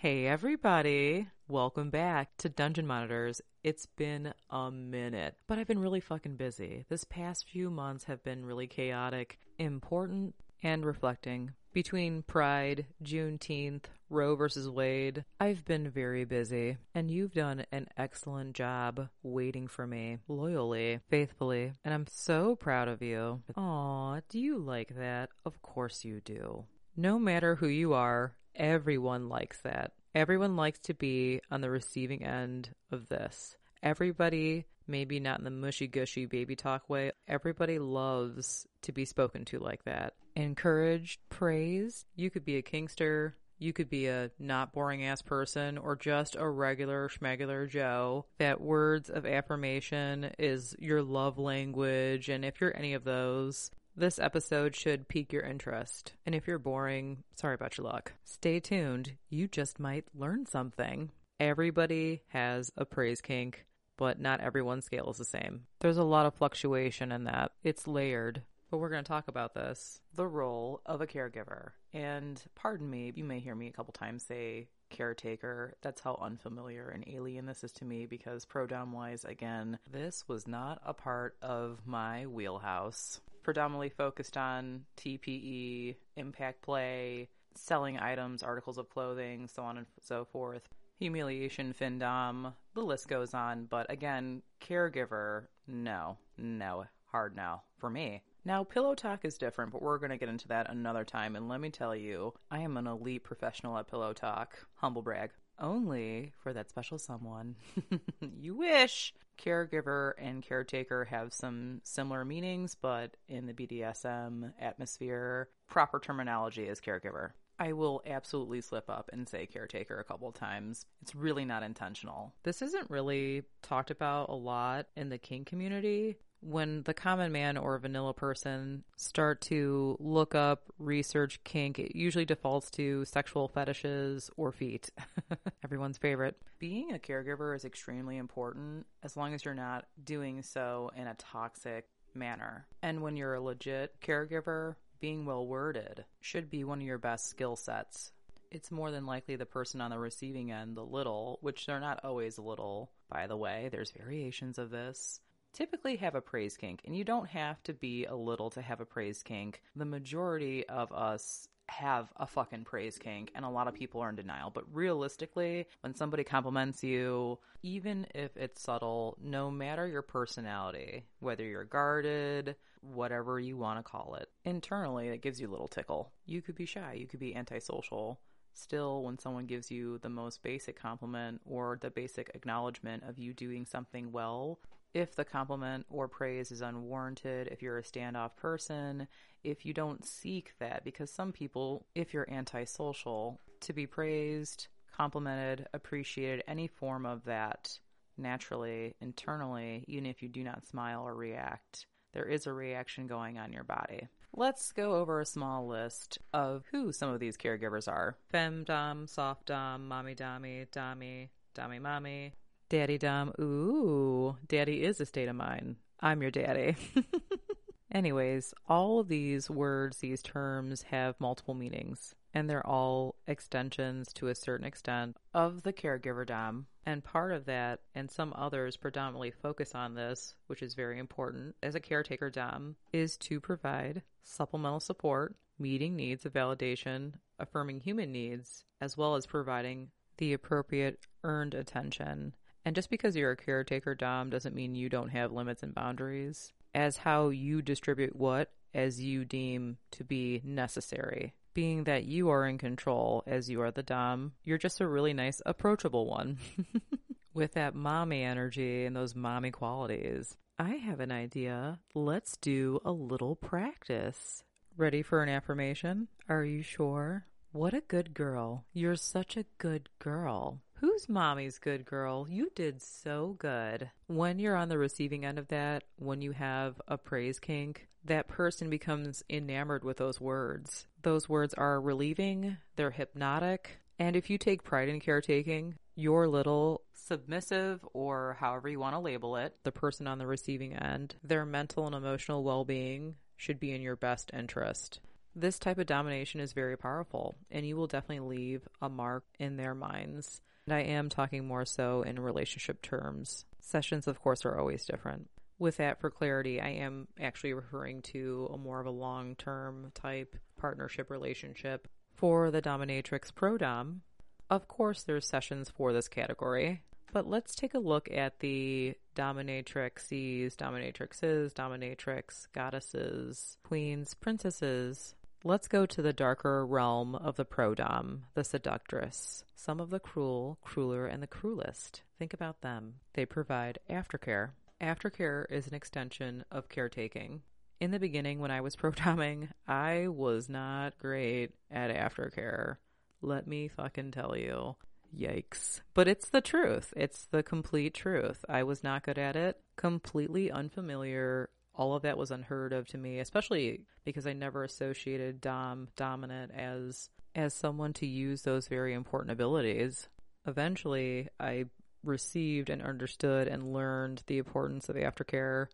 Hey, everybody. Welcome back to Dungeon Monitors. It's been a minute, but I've been really fucking busy. This past few months have been really chaotic, important, and reflecting. Between Pride, Juneteenth, Roe versus Wade, I've been very busy, and you've done an excellent job waiting for me, loyally, faithfully, and I'm so proud of you. Aw, do you like that? Of course you do. No matter who you are, everyone likes that. Everyone likes to be on the receiving end of this. Everybody, maybe not in the mushy gushy baby talk way, everybody loves to be spoken to like that. Encouraged, praised. You could be a kinkster, you could be a not boring ass person or just a regular schmegular Joe. That words of affirmation is your love language. And if you're any of those, this episode should pique your interest. And if you're boring, sorry about your luck. Stay tuned. You just might learn something. Everybody has a praise kink, but not everyone's scale is the same. There's a lot of fluctuation in that. It's layered. But we're going to talk about this the role of a caregiver. And pardon me, you may hear me a couple times say caretaker. That's how unfamiliar and alien this is to me because pro wise, again, this was not a part of my wheelhouse. Predominantly focused on TPE, impact play, selling items, articles of clothing, so on and so forth. Humiliation, findom, the list goes on. But again, caregiver, no, no, hard no for me. Now, Pillow Talk is different, but we're going to get into that another time. And let me tell you, I am an elite professional at Pillow Talk. Humble brag. Only for that special someone. you wish. Caregiver and caretaker have some similar meanings, but in the BDSM atmosphere, proper terminology is caregiver. I will absolutely slip up and say caretaker a couple times. It's really not intentional. This isn't really talked about a lot in the kink community. When the common man or vanilla person start to look up, research kink, it usually defaults to sexual fetishes or feet. Everyone's favorite. Being a caregiver is extremely important as long as you're not doing so in a toxic manner. And when you're a legit caregiver, being well worded should be one of your best skill sets. It's more than likely the person on the receiving end, the little, which they're not always little, by the way, there's variations of this, typically have a praise kink. And you don't have to be a little to have a praise kink. The majority of us have a fucking praise kink and a lot of people are in denial. But realistically, when somebody compliments you, even if it's subtle, no matter your personality, whether you're guarded, whatever you want to call it, internally it gives you a little tickle. You could be shy, you could be antisocial. Still, when someone gives you the most basic compliment or the basic acknowledgement of you doing something well, if the compliment or praise is unwarranted, if you're a standoff person, if you don't seek that, because some people, if you're antisocial, to be praised, complimented, appreciated, any form of that naturally, internally, even if you do not smile or react, there is a reaction going on your body. Let's go over a small list of who some of these caregivers are. Femdom, soft dom, mommy dommy, dommy, dommy mommy, Daddy Dom. Ooh, daddy is a state of mind. I'm your daddy. Anyways, all of these words, these terms have multiple meanings, and they're all extensions to a certain extent of the caregiver Dom. And part of that, and some others predominantly focus on this, which is very important as a caretaker Dom, is to provide supplemental support, meeting needs of validation, affirming human needs, as well as providing the appropriate earned attention and just because you're a caretaker Dom doesn't mean you don't have limits and boundaries as how you distribute what as you deem to be necessary. Being that you are in control as you are the Dom, you're just a really nice, approachable one. With that mommy energy and those mommy qualities. I have an idea. Let's do a little practice. Ready for an affirmation? Are you sure? What a good girl. You're such a good girl. Who's mommy's good girl? You did so good. When you're on the receiving end of that, when you have a praise kink, that person becomes enamored with those words. Those words are relieving, they're hypnotic, and if you take pride in caretaking, your little submissive or however you want to label it, the person on the receiving end, their mental and emotional well being should be in your best interest. This type of domination is very powerful, and you will definitely leave a mark in their minds. And I am talking more so in relationship terms. Sessions, of course, are always different. With that, for clarity, I am actually referring to a more of a long term type partnership relationship. For the dominatrix pro dom, of course, there's sessions for this category, but let's take a look at the dominatrixes, dominatrixes, dominatrix, goddesses, queens, princesses. Let's go to the darker realm of the pro dom, the seductress. Some of the cruel, crueler, and the cruelest. Think about them. They provide aftercare. Aftercare is an extension of caretaking. In the beginning, when I was pro doming, I was not great at aftercare. Let me fucking tell you. Yikes. But it's the truth. It's the complete truth. I was not good at it, completely unfamiliar. All of that was unheard of to me, especially because I never associated dom dominant as as someone to use those very important abilities. Eventually, I received and understood and learned the importance of aftercare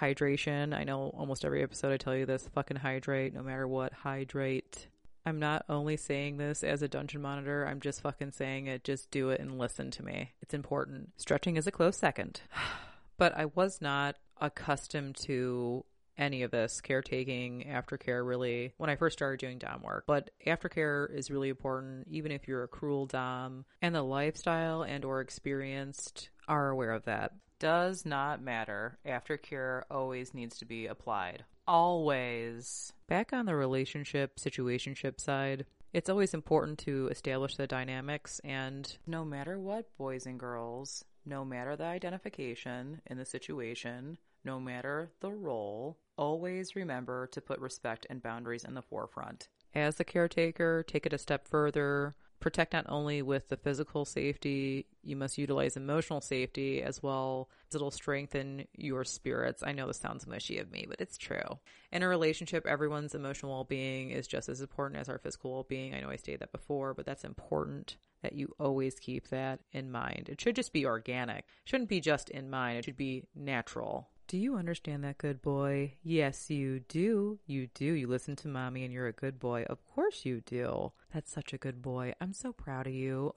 hydration. I know almost every episode I tell you this fucking hydrate, no matter what, hydrate. I'm not only saying this as a dungeon monitor, I'm just fucking saying it. Just do it and listen to me. It's important. Stretching is a close second. but I was not accustomed to any of this caretaking, aftercare really when I first started doing Dom work. But aftercare is really important even if you're a cruel Dom and the lifestyle and or experienced are aware of that. Does not matter. Aftercare always needs to be applied. Always. Back on the relationship, situationship side, it's always important to establish the dynamics and no matter what, boys and girls, no matter the identification in the situation, no matter the role, always remember to put respect and boundaries in the forefront. As a caretaker, take it a step further. Protect not only with the physical safety, you must utilize emotional safety as well it'll strengthen your spirits. I know this sounds mushy of me, but it's true. In a relationship, everyone's emotional well being is just as important as our physical well being. I know I stated that before, but that's important that you always keep that in mind. It should just be organic. It shouldn't be just in mind. It should be natural. Do you understand that, good boy? Yes, you do. You do. You listen to mommy and you're a good boy. Of course you do. That's such a good boy. I'm so proud of you.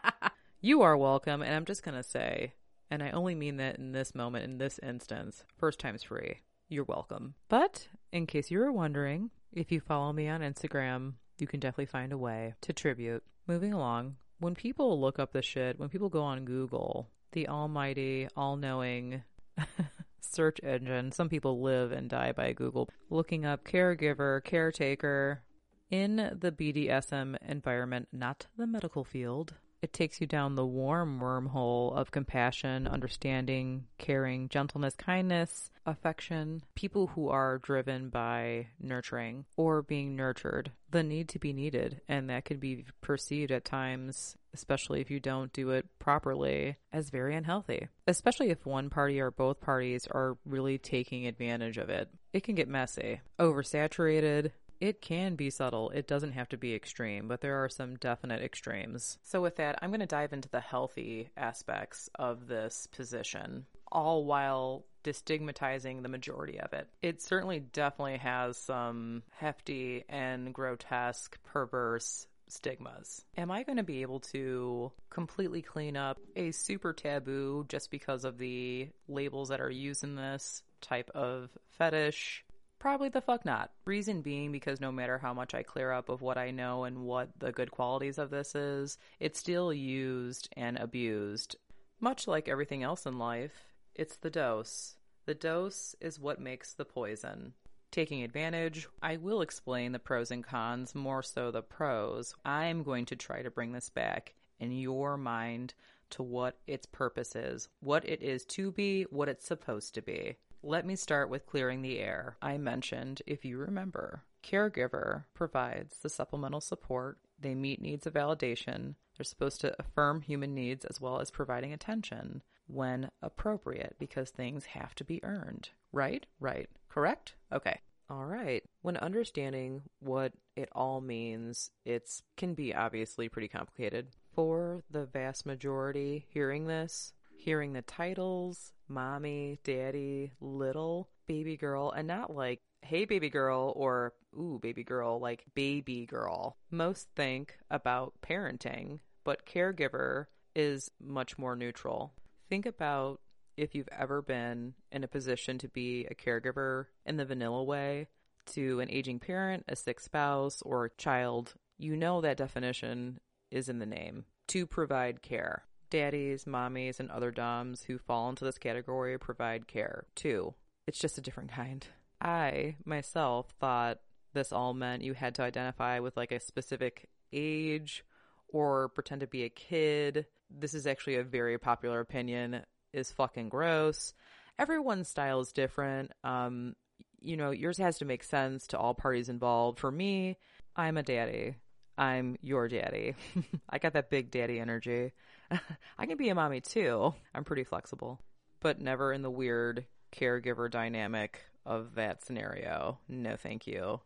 you are welcome. And I'm just going to say, and I only mean that in this moment, in this instance, first time's free. You're welcome. But in case you were wondering, if you follow me on Instagram, you can definitely find a way to tribute. Moving along, when people look up the shit, when people go on Google, the almighty, all knowing, search engine. Some people live and die by Google. Looking up caregiver, caretaker in the BDSM environment, not the medical field. It takes you down the warm wormhole of compassion, understanding, caring, gentleness, kindness, affection, people who are driven by nurturing or being nurtured, the need to be needed. And that could be perceived at times, especially if you don't do it properly, as very unhealthy. Especially if one party or both parties are really taking advantage of it. It can get messy, oversaturated, it can be subtle. It doesn't have to be extreme, but there are some definite extremes. So, with that, I'm going to dive into the healthy aspects of this position, all while destigmatizing the majority of it. It certainly definitely has some hefty and grotesque, perverse stigmas. Am I going to be able to completely clean up a super taboo just because of the labels that are used in this type of fetish? Probably the fuck not. Reason being because no matter how much I clear up of what I know and what the good qualities of this is, it's still used and abused. Much like everything else in life, it's the dose. The dose is what makes the poison. Taking advantage, I will explain the pros and cons, more so the pros. I'm going to try to bring this back in your mind to what its purpose is, what it is to be, what it's supposed to be. Let me start with clearing the air. I mentioned, if you remember, caregiver provides the supplemental support. They meet needs of validation. They're supposed to affirm human needs as well as providing attention when appropriate because things have to be earned. Right? Right. Correct? Okay. All right. When understanding what it all means, it can be obviously pretty complicated. For the vast majority hearing this, hearing the titles, mommy, daddy, little, baby girl, and not like, hey, baby girl, or ooh, baby girl, like baby girl. Most think about parenting, but caregiver is much more neutral. Think about if you've ever been in a position to be a caregiver in the vanilla way to an aging parent, a sick spouse, or a child, you know that definition is in the name to provide care. Daddies, mommies, and other doms who fall into this category provide care too. It's just a different kind. I myself thought this all meant you had to identify with like a specific age or pretend to be a kid. This is actually a very popular opinion. Is fucking gross. Everyone's style is different. Um, you know, yours has to make sense to all parties involved. For me, I'm a daddy. I'm your daddy. I got that big daddy energy. I can be a mommy too. I'm pretty flexible, but never in the weird caregiver dynamic of that scenario. No, thank you.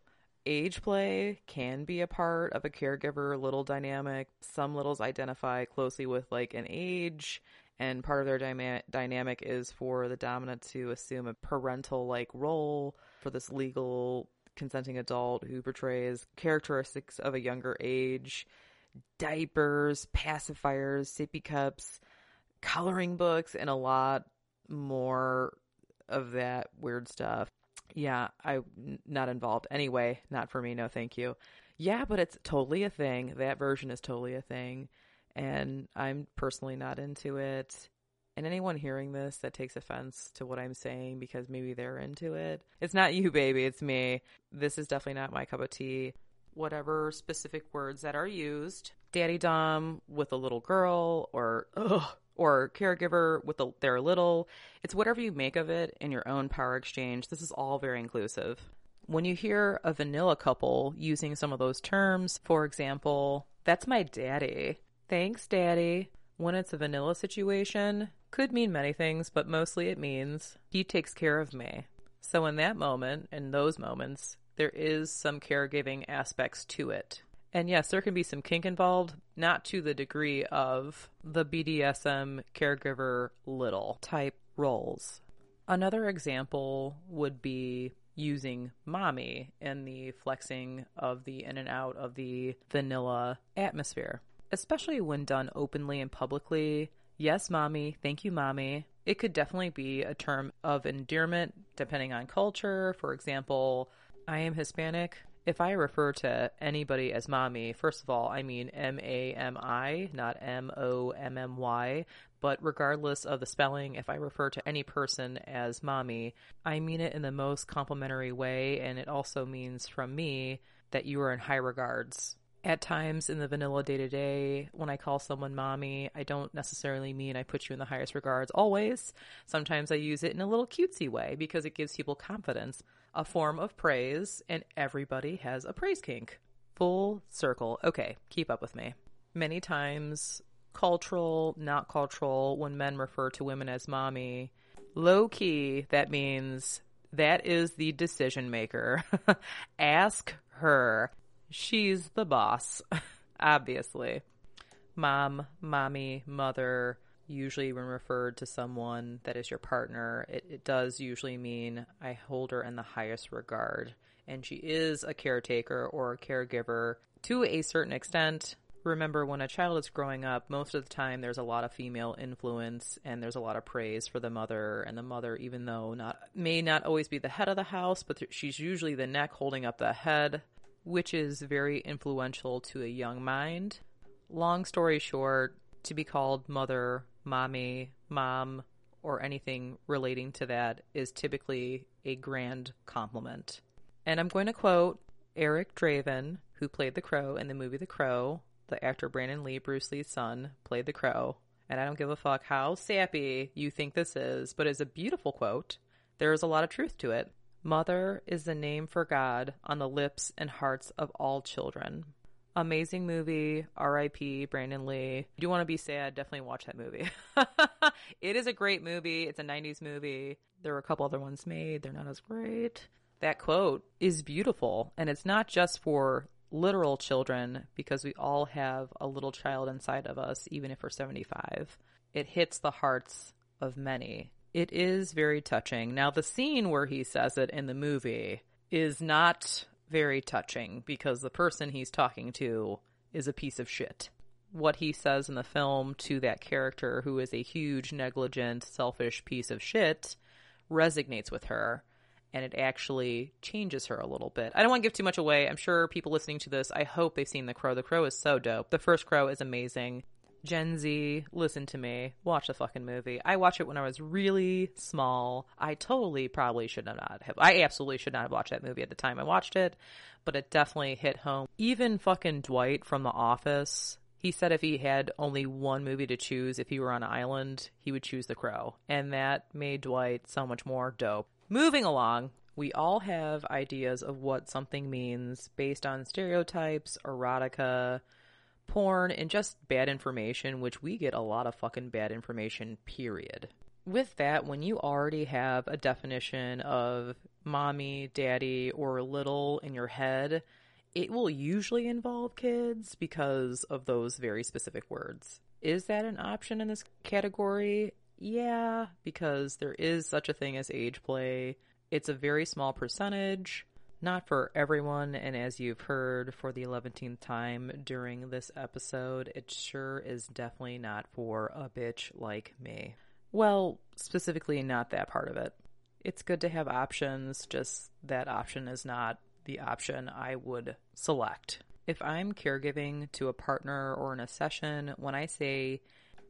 Age play can be a part of a caregiver little dynamic. Some littles identify closely with like an age, and part of their dyma- dynamic is for the dominant to assume a parental like role for this legal consenting adult who portrays characteristics of a younger age diapers, pacifiers, sippy cups, coloring books, and a lot more of that weird stuff. Yeah, I'm not involved. Anyway, not for me. No, thank you. Yeah, but it's totally a thing. That version is totally a thing. And I'm personally not into it. And anyone hearing this that takes offense to what I'm saying because maybe they're into it, it's not you, baby. It's me. This is definitely not my cup of tea. Whatever specific words that are used, daddy dom with a little girl or ugh, or caregiver with a, their little. It's whatever you make of it in your own power exchange. This is all very inclusive. When you hear a vanilla couple using some of those terms, for example, that's my daddy. Thanks, daddy. When it's a vanilla situation, could mean many things, but mostly it means he takes care of me. So in that moment, in those moments, there is some caregiving aspects to it. And yes, there can be some kink involved, not to the degree of the BDSM caregiver little type roles. Another example would be using mommy in the flexing of the in and out of the vanilla atmosphere, especially when done openly and publicly. Yes, mommy. Thank you, mommy. It could definitely be a term of endearment depending on culture. For example, I am Hispanic if I refer to anybody as mommy, first of all, I mean M A M I, not M O M M Y. But regardless of the spelling, if I refer to any person as mommy, I mean it in the most complimentary way, and it also means from me that you are in high regards. At times in the vanilla day to day, when I call someone mommy, I don't necessarily mean I put you in the highest regards always. Sometimes I use it in a little cutesy way because it gives people confidence a form of praise, and everybody has a praise kink. Full circle. Okay, keep up with me. Many times, cultural, not cultural, when men refer to women as mommy, low key, that means that is the decision maker. Ask her. She's the boss, obviously. Mom, mommy, mother, usually when referred to someone that is your partner, it, it does usually mean I hold her in the highest regard. And she is a caretaker or a caregiver to a certain extent. Remember, when a child is growing up, most of the time there's a lot of female influence and there's a lot of praise for the mother. And the mother, even though not may not always be the head of the house, but she's usually the neck holding up the head, which is very influential to a young mind. Long story short, to be called mother mommy, mom, or anything relating to that is typically a grand compliment. And I'm going to quote Eric Draven, who played the crow in the movie The Crow. The actor Brandon Lee, Bruce Lee's son, played the crow. And I don't give a fuck how sappy you think this is, but it's a beautiful quote. There is a lot of truth to it. Mother is the name for God on the lips and hearts of all children. Amazing movie. R.I.P. Brandon Lee. If you want to be sad, definitely watch that movie. it is a great movie. It's a 90s movie. There were a couple other ones made. They're not as great. That quote is beautiful. And it's not just for literal children because we all have a little child inside of us, even if we're 75. It hits the hearts of many. It is very touching. Now, the scene where he says it in the movie is not very touching because the person he's talking to is a piece of shit. What he says in the film to that character, who is a huge, negligent, selfish piece of shit, resonates with her and it actually changes her a little bit. I don't want to give too much away. I'm sure people listening to this, I hope they've seen The Crow. The Crow is so dope. The first Crow is amazing. Gen Z, listen to me. Watch the fucking movie. I watched it when I was really small. I totally probably should not have. I absolutely should not have watched that movie at the time I watched it, but it definitely hit home. Even fucking Dwight from The Office. He said if he had only one movie to choose, if he were on an island, he would choose The Crow. And that made Dwight so much more dope. Moving along, we all have ideas of what something means based on stereotypes, erotica, porn, and just bad information, which we get a lot of fucking bad information, period. With that, when you already have a definition of mommy, daddy, or little in your head, it will usually involve kids because of those very specific words. Is that an option in this category? Yeah, because there is such a thing as age play. It's a very small percentage, not for everyone, and as you've heard for the 11th time during this episode, it sure is definitely not for a bitch like me. Well, specifically, not that part of it. It's good to have options, just that option is not the option I would select. If I'm caregiving to a partner or in a session, when I say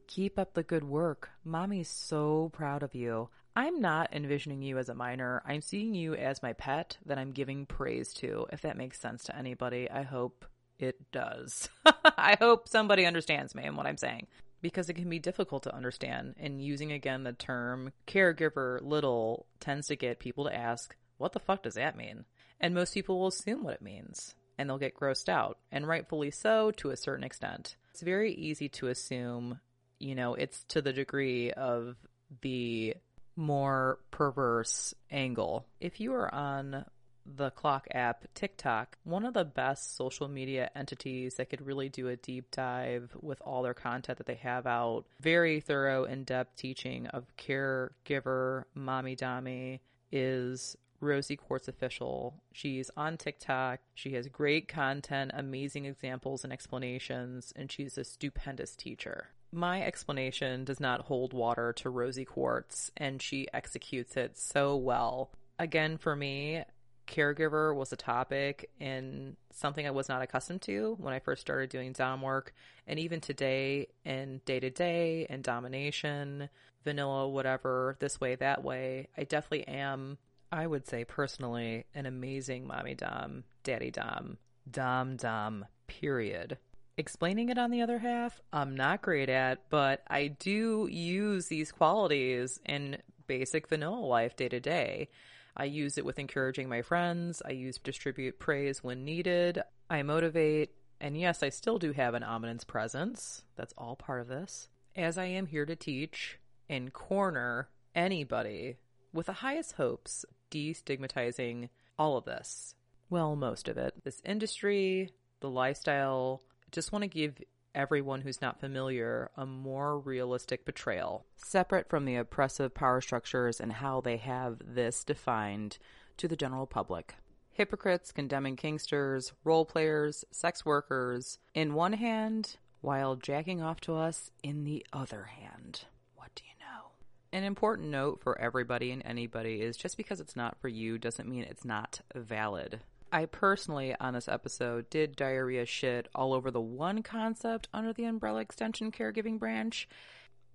Keep up the good work. Mommy's so proud of you. I'm not envisioning you as a minor. I'm seeing you as my pet that I'm giving praise to. If that makes sense to anybody, I hope it does. I hope somebody understands me and what I'm saying. Because it can be difficult to understand. And using again the term caregiver little tends to get people to ask, what the fuck does that mean? And most people will assume what it means. And they'll get grossed out. And rightfully so to a certain extent. It's very easy to assume you know, it's to the degree of the more perverse angle. If you are on the clock app TikTok, one of the best social media entities that could really do a deep dive with all their content that they have out. Very thorough, in depth teaching of caregiver mommy dommy is Rosie Quartz Official. She's on TikTok. She has great content, amazing examples and explanations, and she's a stupendous teacher my explanation does not hold water to Rosie Quartz, and she executes it so well. Again, for me, caregiver was a topic and something I was not accustomed to when I first started doing dom work. And even today, in day to day and domination, vanilla, whatever, this way, that way, I definitely am, I would say personally, an amazing mommy dom, daddy dom, dom dom, period. Explaining it on the other half, I'm not great at, but I do use these qualities in basic vanilla life day to day. I use it with encouraging my friends. I use distribute praise when needed. I motivate. And yes, I still do have an ominous presence. That's all part of this. As I am here to teach and corner anybody with the highest hopes, destigmatizing all of this. Well, most of it. This industry, the lifestyle, just want to give everyone who's not familiar a more realistic portrayal, separate from the oppressive power structures and how they have this defined to the general public. Hypocrites condemning kinksters, role players, sex workers in one hand, while jacking off to us in the other hand. What do you know? An important note for everybody and anybody is just because it's not for you doesn't mean it's not valid. I personally, on this episode, did diarrhea shit all over the one concept under the umbrella extension caregiving branch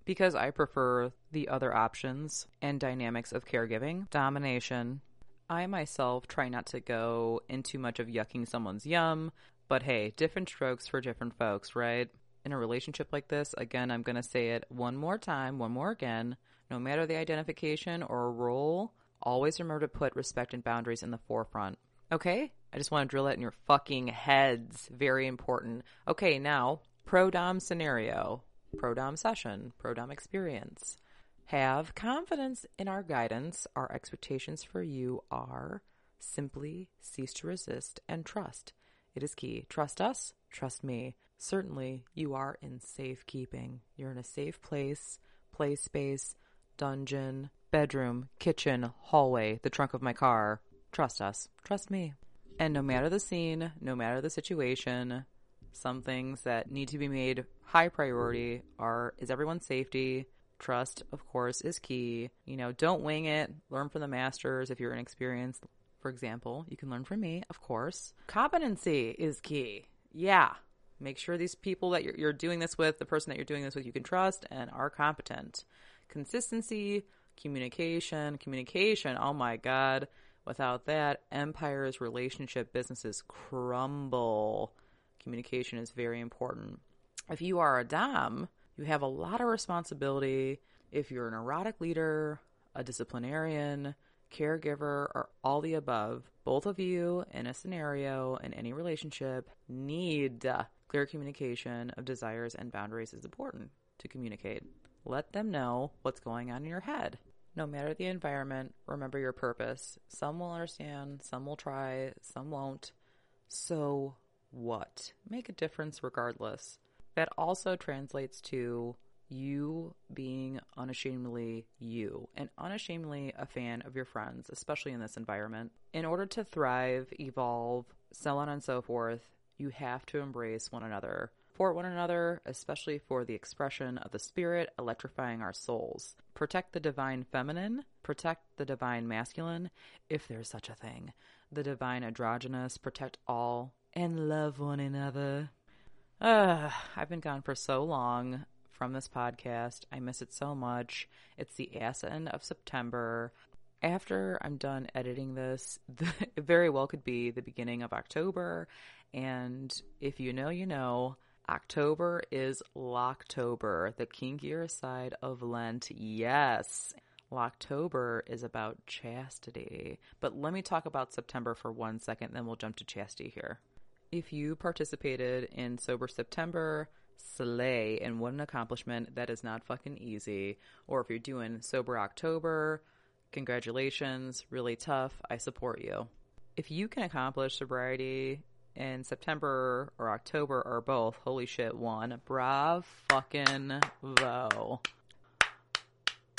because I prefer the other options and dynamics of caregiving. Domination. I myself try not to go into much of yucking someone's yum, but hey, different strokes for different folks, right? In a relationship like this, again, I'm going to say it one more time, one more again. No matter the identification or role, always remember to put respect and boundaries in the forefront. Okay? I just want to drill that in your fucking heads. Very important. Okay, now, pro dom scenario, pro dom session, pro dom experience. Have confidence in our guidance. Our expectations for you are simply cease to resist and trust. It is key. Trust us, trust me. Certainly, you are in safe keeping. You're in a safe place, play space, dungeon, bedroom, kitchen, hallway, the trunk of my car, Trust us. Trust me. And no matter the scene, no matter the situation, some things that need to be made high priority are is everyone's safety. Trust, of course, is key. You know, don't wing it. Learn from the masters if you're inexperienced. For example, you can learn from me, of course. Competency is key. Yeah. Make sure these people that you're, you're doing this with, the person that you're doing this with, you can trust and are competent. Consistency, communication, communication. Oh my God. Without that, empires, relationship, businesses crumble. Communication is very important. If you are a Dom, you have a lot of responsibility. If you're an erotic leader, a disciplinarian, caregiver, or all the above, both of you in a scenario, in any relationship, need clear communication of desires and boundaries is important to communicate. Let them know what's going on in your head. No matter the environment, remember your purpose. Some will understand, some will try, some won't. So what? Make a difference regardless. That also translates to you being unashamedly you and unashamedly a fan of your friends, especially in this environment. In order to thrive, evolve, so on and so forth, you have to embrace one another for one another, especially for the expression of the Spirit electrifying our souls. Protect the divine feminine, protect the divine masculine, if there's such a thing. The divine androgynous, protect all, and love one another. Uh, I've been gone for so long from this podcast. I miss it so much. It's the ass end of September. After I'm done editing this, the, it very well could be the beginning of October. And if you know, you know. October is Locktober, the kinkier side of Lent. Yes. Locktober is about chastity. But let me talk about September for one second, then we'll jump to chastity here. If you participated in Sober September, slay, and what an accomplishment. That is not fucking easy. Or if you're doing Sober October, congratulations, really tough. I support you. If you can accomplish sobriety in September or October or both, holy shit, one. Brav fucking vo.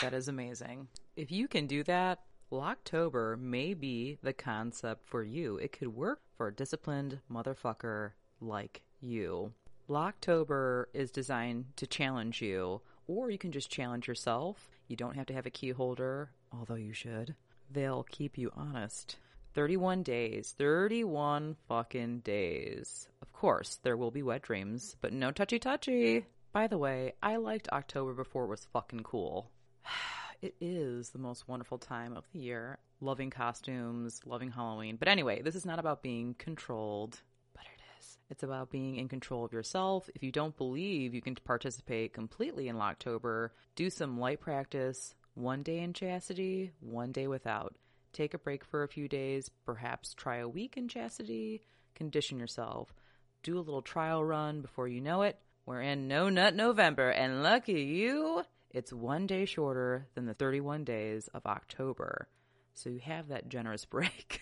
That is amazing. If you can do that, Locktober may be the concept for you. It could work for a disciplined motherfucker like you. Locktober is designed to challenge you, or you can just challenge yourself. You don't have to have a key holder, although you should. They'll keep you honest. 31 days. 31 fucking days. Of course, there will be wet dreams, but no touchy touchy. By the way, I liked October before it was fucking cool. it is the most wonderful time of the year. Loving costumes, loving Halloween. But anyway, this is not about being controlled, but it is. It's about being in control of yourself. If you don't believe you can participate completely in October, do some light practice. One day in chastity, one day without take a break for a few days, perhaps try a week in chastity, condition yourself, do a little trial run before you know it. We're in No Nut November, and lucky you, it's one day shorter than the 31 days of October. So you have that generous break.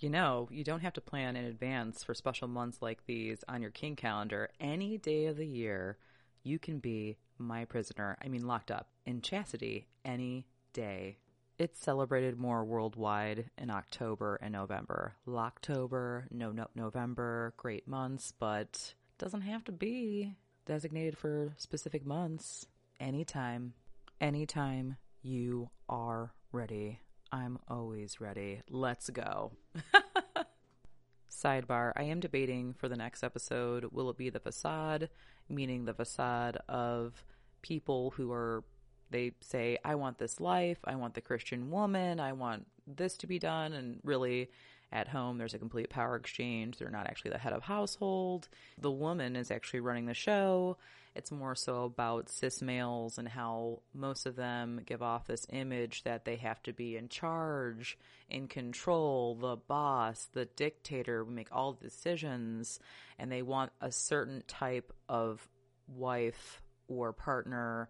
you know, you don't have to plan in advance for special months like these on your kink calendar. Any day of the year, you can be my prisoner. I mean, locked up in chastity any day it's celebrated more worldwide in October and November. Locktober, no, no November, great months, but doesn't have to be designated for specific months. Anytime, anytime you are ready. I'm always ready. Let's go. Sidebar I am debating for the next episode will it be the facade, meaning the facade of people who are they say, I want this life, I want the Christian woman, I want this to be done, and really at home there's a complete power exchange. They're not actually the head of household. The woman is actually running the show. It's more so about cis males and how most of them give off this image that they have to be in charge, in control, the boss, the dictator, we make all the decisions, and they want a certain type of wife or partner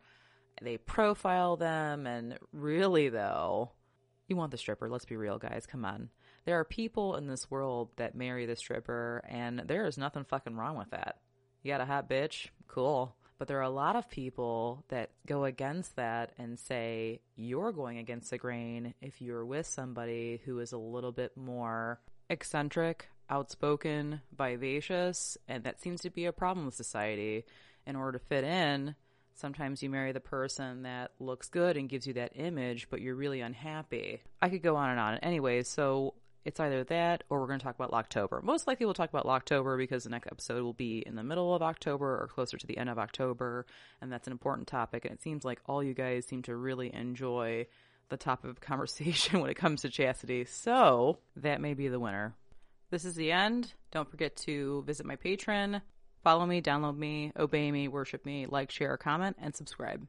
they profile them and really though you want the stripper. Let's be real guys. Come on. There are people in this world that marry the stripper and there is nothing fucking wrong with that. You got a hot bitch? Cool. But there are a lot of people that go against that and say you're going against the grain if you're with somebody who is a little bit more eccentric, outspoken, vivacious, and that seems to be a problem with society. In order to fit in, sometimes you marry the person that looks good and gives you that image, but you're really unhappy. I could go on and on. Anyways, so it's either that or we're going to talk about October. Most likely we'll talk about October because the next episode will be in the middle of October or closer to the end of October, and that's an important topic. And it seems like all you guys seem to really enjoy the topic of conversation when it comes to chastity. So that may be the winner. This is the end. Don't forget to visit my Patreon, follow me, download me, obey me, worship me, like, share, comment, and subscribe.